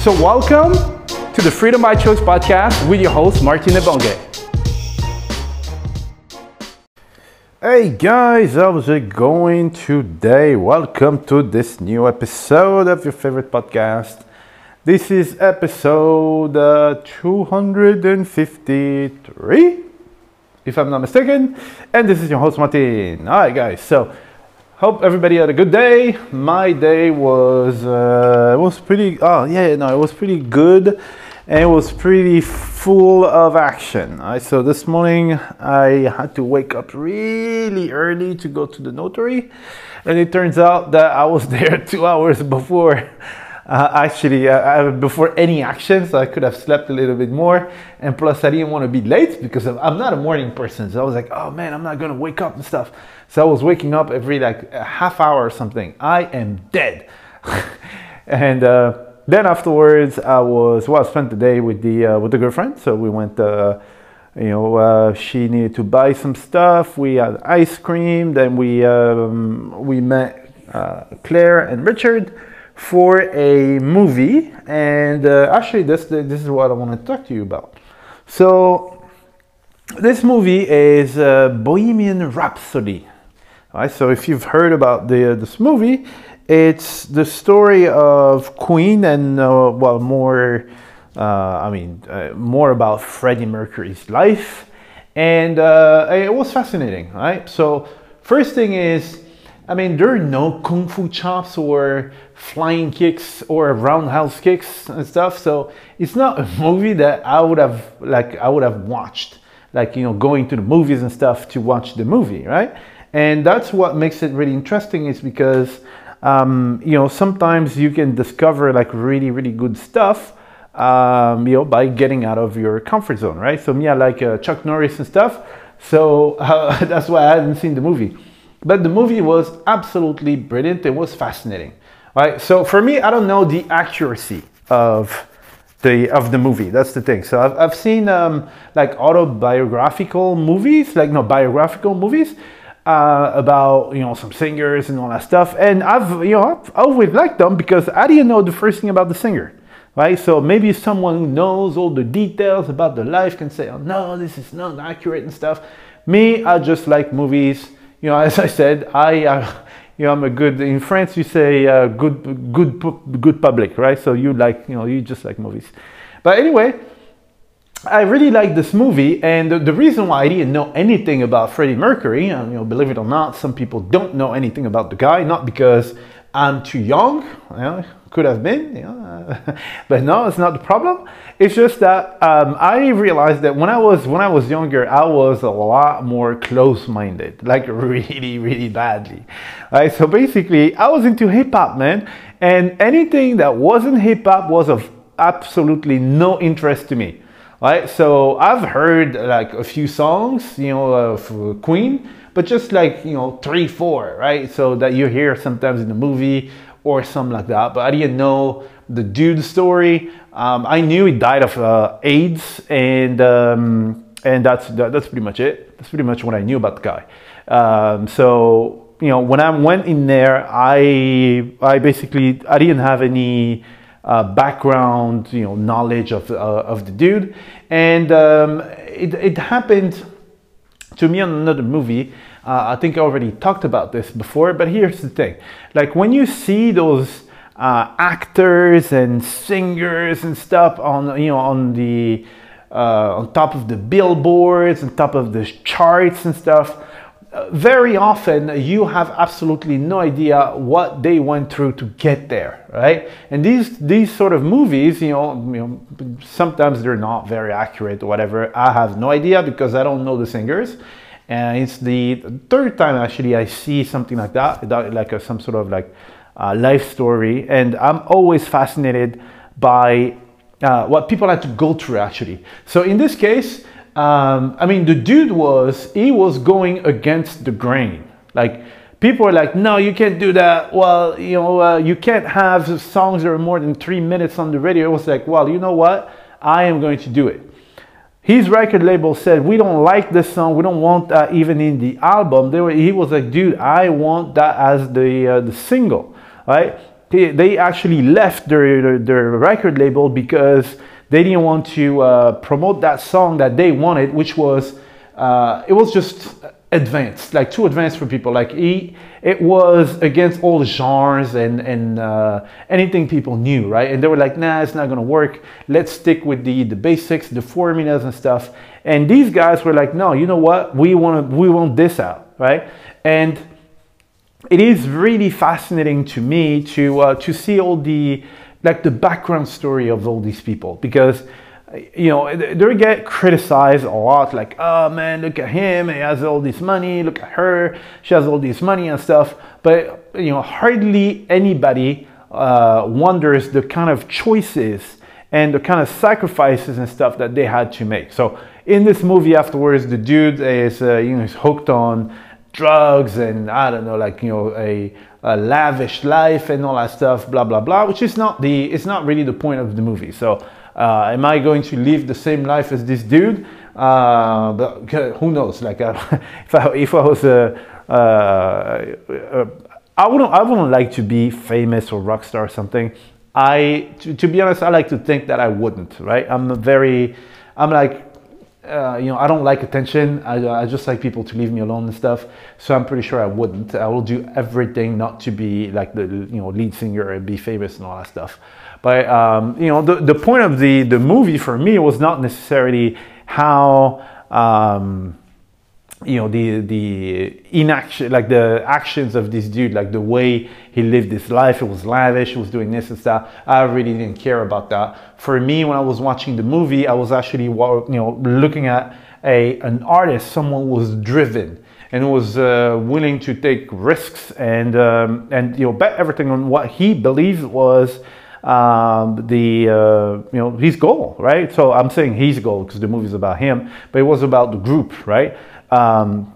So welcome to the Freedom by Choice podcast with your host, Martin Ebonge. Hey guys, how's it going today? Welcome to this new episode of your favorite podcast. This is episode uh, 253, if I'm not mistaken, and this is your host Martin. Alright, guys, so hope everybody had a good day. My day was uh, was pretty. Oh yeah, no, it was pretty good and it was pretty full of action. Right? So this morning I had to wake up really early to go to the notary, and it turns out that I was there two hours before. Uh, actually, uh, before any action, so I could have slept a little bit more. And plus, I didn't want to be late because I'm not a morning person. So I was like, oh man, I'm not gonna wake up and stuff. So I was waking up every like a half hour or something. I am dead. and uh, then afterwards, I was well. I spent the day with the uh, with the girlfriend. So we went. Uh, you know, uh, she needed to buy some stuff. We had ice cream. Then we um, we met uh, Claire and Richard for a movie. And uh, actually, this this is what I want to talk to you about. So this movie is uh, Bohemian Rhapsody. Right. So if you've heard about the this movie, it's the story of Queen and, uh, well, more, uh, I mean, uh, more about Freddie Mercury's life. And uh, it was fascinating, right? So, first thing is, I mean, there are no kung fu chops or flying kicks or roundhouse kicks and stuff. So it's not a movie that I would have like I would have watched, like you know, going to the movies and stuff to watch the movie, right? And that's what makes it really interesting is because um, you know, sometimes you can discover like really, really good stuff, um, you know, by getting out of your comfort zone, right? So me, I like uh, Chuck Norris and stuff. So uh, that's why I hadn't seen the movie. But the movie was absolutely brilliant. It was fascinating, right? So for me, I don't know the accuracy of the of the movie. That's the thing. So I've, I've seen um, like autobiographical movies, like no biographical movies, uh, about you know some singers and all that stuff. And I've you know I've always liked them because I didn't know the first thing about the singer, right? So maybe someone who knows all the details about the life can say, oh no, this is not accurate and stuff. Me, I just like movies. You know, as I said, I. Uh, you know, I'm a good in France. You say uh, good, good, good public, right? So you like, you know, you just like movies. But anyway, I really like this movie, and the, the, reason why I didn't know anything about Freddie Mercury, and, you know, believe it or not, some people don't know anything about the guy, not because I'm too young, you could have been, but no, it's not the problem. It's just that um, I realized that when I was when I was younger, I was a lot more close-minded, like really, really badly. So basically, I was into hip hop, man, and anything that wasn't hip hop was of absolutely no interest to me right? So I've heard like a few songs, you know, of Queen, but just like, you know, three, four, right? So that you hear sometimes in the movie or something like that. But I didn't know the dude's story. Um, I knew he died of uh, AIDS, and um, and that's that, that's pretty much it. That's pretty much what I knew about the guy. Um, so you know, when I went in there, I I basically I didn't have any uh, background, you know, knowledge of, uh, of the dude. And um, it, it happened to me on another movie. Uh, I think I already talked about this before, but here's the thing. Like when you see those uh, actors and singers and stuff on you know on the uh, on top of the billboards, on top of the charts and stuff. Very often you have absolutely no idea what they went through to get there, right? And these these sort of movies, you know, you know, sometimes they're not very accurate or whatever. I have no idea because I don't know the singers. And it's the third time actually I see something like that, like a, some sort of like uh, life story. And I'm always fascinated by uh, what people had to go through actually. So in this case, um, I mean, the dude was, he was going against the grain. Like people are like, no, you can't do that. Well, you know, uh, you can't have songs that are more than three minutes on the radio. It was like, well, you know what? I am going to do it. His record label said, we don't like this song. We don't want that even in the album. They were, he was like, dude, I want that as the, uh, the single, right? They, they actually left their, their, their record label because they didn't want to uh, promote that song that they wanted, which was uh, it was just advanced, like too advanced for people. Like he, it was against all the genres and and uh, anything people knew, right? And they were like, nah, it's not gonna work. Let's stick with the the basics, the formulas and stuff. And these guys were like, no, you know what? We want we want this out, right? And it is really fascinating to me to uh, to see all the like the background story of all these people. Because you know they get criticized a lot like oh man look at him he has all this money look at her she has all this money and stuff. But you know hardly anybody uh, wonders the kind of choices and the kind of sacrifices and stuff that they had to make. So in this movie afterwards the dude is uh, you know is hooked on drugs and i don't know like you know a a lavish life and all that stuff, blah blah blah, which is not the it's not really the point of the movie. So, uh, am I going to live the same life as this dude? Uh, but who knows? Like, uh, if I if I was a uh, uh, I wouldn't I wouldn't like to be famous or rock star or something. I to, to be honest, I like to think that I wouldn't. Right? I'm very I'm like uh, you know, I don't like attention. I, I, just like people to leave me alone and stuff. So I'm pretty sure I wouldn't. I will do everything not to be like the you know lead singer and be famous and all that stuff. But um, you know, the the point of the the movie for me was not necessarily how. Um, you know the the inaction like the actions of this dude like the way he lived his life it was lavish he was doing this and stuff i really didn't care about that. For me when i was watching the movie i was actually you know looking at a an artist someone was driven and was uh, willing to take risks and um, and you know bet everything on what he believed was um, the uh, you know his goal, right? So I'm saying his goal because the movie is about him, but it was about the group, right? Um,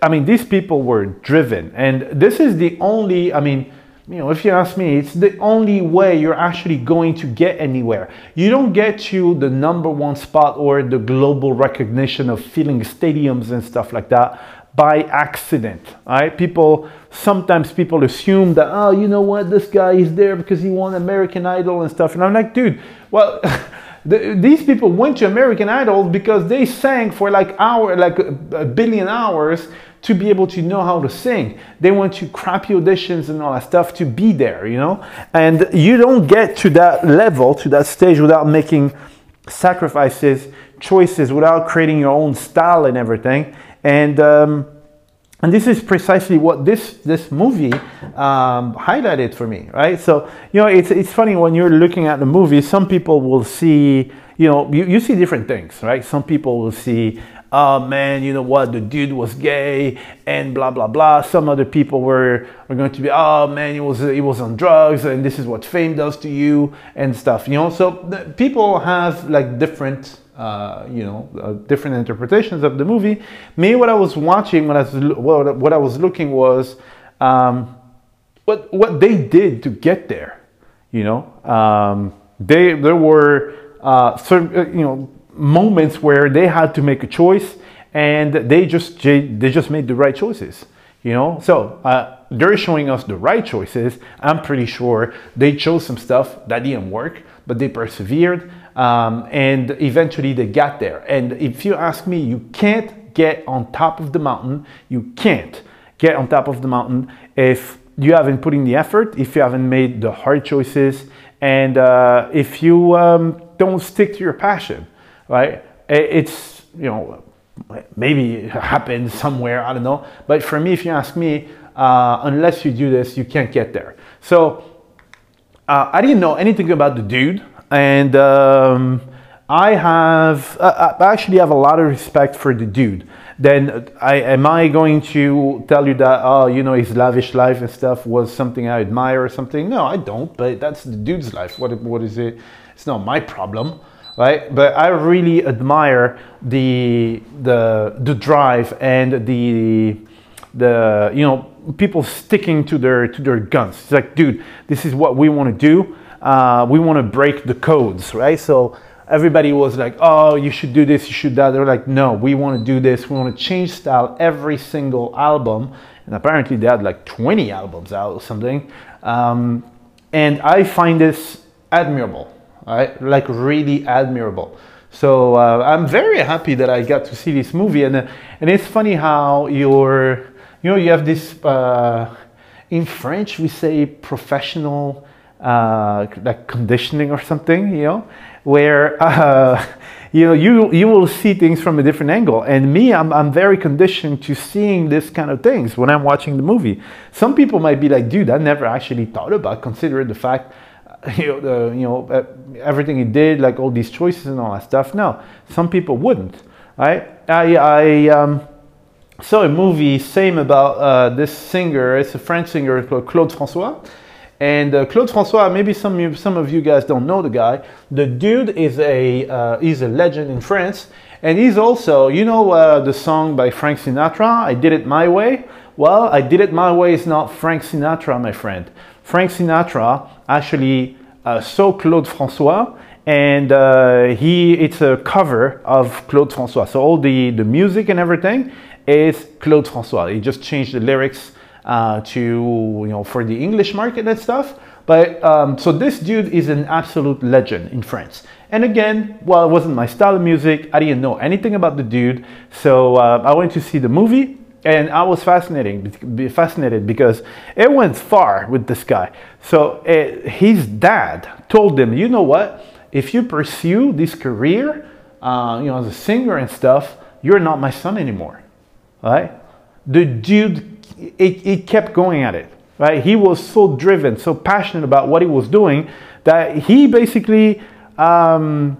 I mean, these people were driven, and this is the only. I mean, you know, if you ask me, it's the only way you're actually going to get anywhere. You don't get to the number one spot or the global recognition of filling stadiums and stuff like that by accident. Right? People sometimes people assume that oh, you know what, this guy is there because he won American Idol and stuff, and I'm like, dude, well. The, these people went to American Idol because they sang for like hour, like a, billion hours to be able to know how to sing. They went to crappy auditions and all that stuff to be there, you know. And you don't get to that level, to that stage, without making sacrifices, choices, without creating your own style and everything. And um, and this is precisely what this this movie um, highlighted for me right? So you know it's it's funny when you're looking at the movie some people will see you know you, you see different things right? Some people will see oh man you know what? The dude was gay and blah blah blah. Some other people were, were going to be oh man he was he was on drugs and this is what fame does to you and stuff you know? So people have like different uh, you know, uh, different interpretations of the movie. Me, what I was watching, when I was, what, what I was looking was um, what what they did to get there. You know, um, they there were uh, certain uh, you know moments where they had to make a choice, and they just they just made the right choices. You know, so uh, they're showing us the right choices. I'm pretty sure they chose some stuff that didn't work, but they persevered um, and eventually they got there. And if you ask me, you can't get on top of the mountain. You can't get on top of the mountain if you haven't put in the effort, if you haven't made the hard choices, and uh, if you um, don't stick to your passion, right? It's, you know, maybe it happens somewhere, I don't know. But for me, if you ask me, uh, unless you do this, you can't get there. So uh, I didn't know anything about the dude. And um, I have, I actually have a lot of respect for the dude. Then I, am I going to tell you that, oh, you know, his lavish life and stuff was something I admire or something? No, I don't, but that's the dude's life. What, what is it? It's not my problem right? But I really admire the the the drive and the the you know people sticking to their to their guns. It's like, dude, this is what we want to do. Uh, we want to break the codes, right? So everybody was like, oh, you should do this, you should that. They're like, no, we want to do this. We want to change style every single album. And apparently they had like 20 albums out or something. Um, and I find this admirable right? Like really admirable. So uh, I'm very happy that I got to see this movie, and uh, and it's funny how you're, you know, you have this uh, in French we say professional uh, like conditioning or something, you know, where uh, you know you you will see things from a different angle. And me, I'm I'm very conditioned to seeing this kind of things when I'm watching the movie. Some people might be like, dude, I never actually thought about considering the fact you know, the, you know, everything he did, like all these choices and all that stuff. No, some people wouldn't, right? I, I um, saw a movie, same about uh, this singer. It's a French singer called Claude Francois. And uh, Claude Francois, maybe some some of you guys don't know the guy. The dude is a, uh, he's a legend in France. And he's also, you know uh, the song by Frank Sinatra, I Did It My Way? Well, I Did It My Way is not Frank Sinatra, my friend. Frank Sinatra actually uh, saw Claude Francois and uh, he it's a cover of Claude Francois. So all the, the music and everything is Claude Francois. He just changed the lyrics uh, to, you know, for the English market and stuff. But um, so this dude is an absolute legend in France. And again, well, it wasn't my style of music. I didn't know anything about the dude. So uh, I went to see the movie and I was fascinating, fascinated because it went far with this guy. So uh, his dad told him, you know what? If you pursue this career, uh, you know, as a singer and stuff, you're not my son anymore, right? The dude, it kept going at it, right? He was so driven, so passionate about what he was doing that he basically um,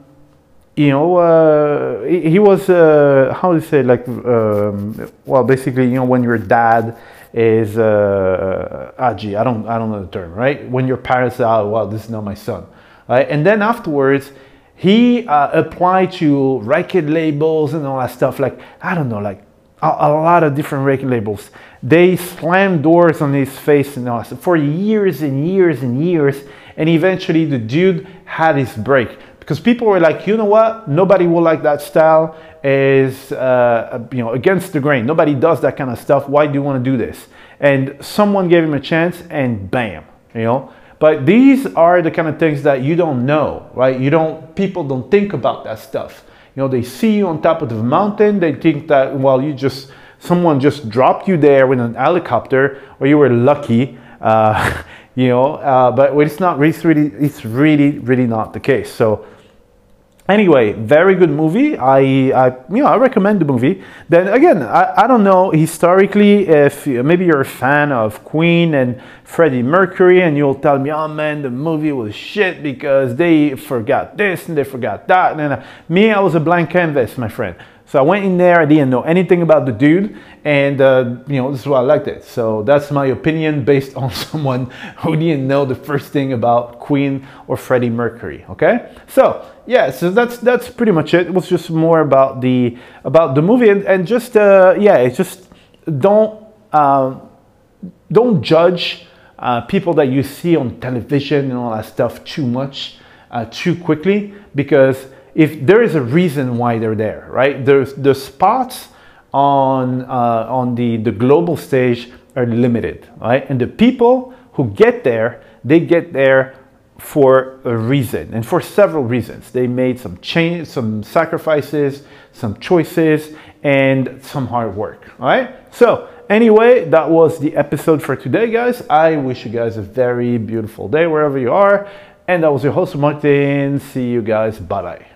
you know, uh, he, he, was, uh, how do you say, like, um, well, basically, you know, when your dad is, uh, ah, gee, I don't, I don't know the term, right? When your parents say, oh, well, this is not my son, right? And then afterwards, he uh, applied to record labels and all that stuff, like, I don't know, like, a, a lot of different record labels. They slammed doors on his face and that for years and years and years, and eventually the dude had his break because people were like, you know what? Nobody will like that style. Is uh, you know against the grain. Nobody does that kind of stuff. Why do you want to do this? And someone gave him a chance, and bam, you know. But these are the kind of things that you don't know, right? You don't. People don't think about that stuff. You know, they see you on top of the mountain. They think that well, you just someone just dropped you there with an helicopter, or you were lucky. Uh, you know, uh, but it's not. It's really, it's really, really not the case. So Anyway, very good movie. I, I, you know, I recommend the movie. Then again, I, I don't know historically if maybe you're a fan of Queen and Freddie Mercury, and you'll tell me, "Oh man, the movie was shit because they forgot this and they forgot that." And uh, me, I was a blank canvas, my friend. So I went in there, I didn't know anything about the dude, and uh, you know, this is why I liked it. So that's my opinion based on someone who didn't know the first thing about Queen or Freddie Mercury. Okay, so yeah, so that's that's pretty much it. It was just more about the about the movie, and, and just uh, yeah, it's just don't uh, don't judge uh, people that you see on television and all that stuff too much, uh, too quickly, because if there is a reason why they're there, right? There's the spots on uh, on the the global stage are limited, right? And the people who get there, they get there for a reason and for several reasons. They made some change, some sacrifices, some choices, and some hard work. Right. So anyway, that was the episode for today, guys. I wish you guys a very beautiful day wherever you are. And that was your host, Martin. See you guys. Bye bye.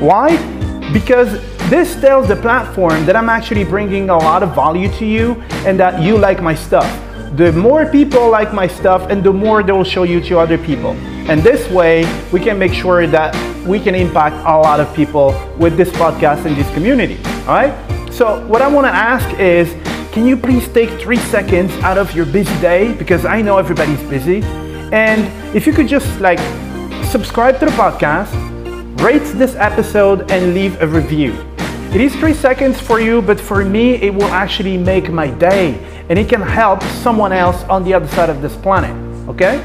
Why? Because this tells the platform that I'm actually bringing a lot of value to you and that you like my stuff. The more people like my stuff and the more they will show you to other people. And this way, we can make sure that we can impact a lot of people with this podcast and this community. All right? So, what I want to ask is can you please take three seconds out of your busy day? Because I know everybody's busy. And if you could just like subscribe to the podcast, rate this episode and leave a review. It is three seconds for you, but for me, it will actually make my day and it can help someone else on the other side of this planet. Okay?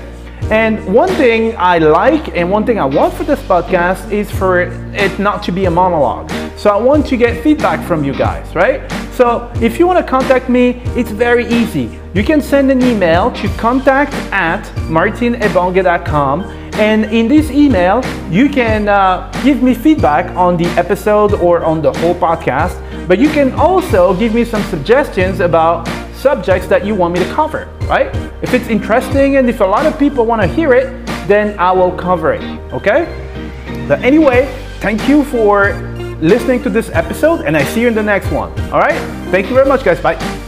And one thing I like and one thing I want for this podcast is for it not to be a monologue. So I want to get feedback from you guys, right? So if you want to contact me, it's very easy. You can send an email to contact at martinebonge.com and in this email, you can uh, give me feedback on the episode or on the whole podcast, but you can also give me some suggestions about subjects that you want me to cover, right? If it's interesting and if a lot of people want to hear it, then I will cover it, okay? But anyway, thank you for listening to this episode and I see you in the next one, all right? Thank you very much, guys. Bye.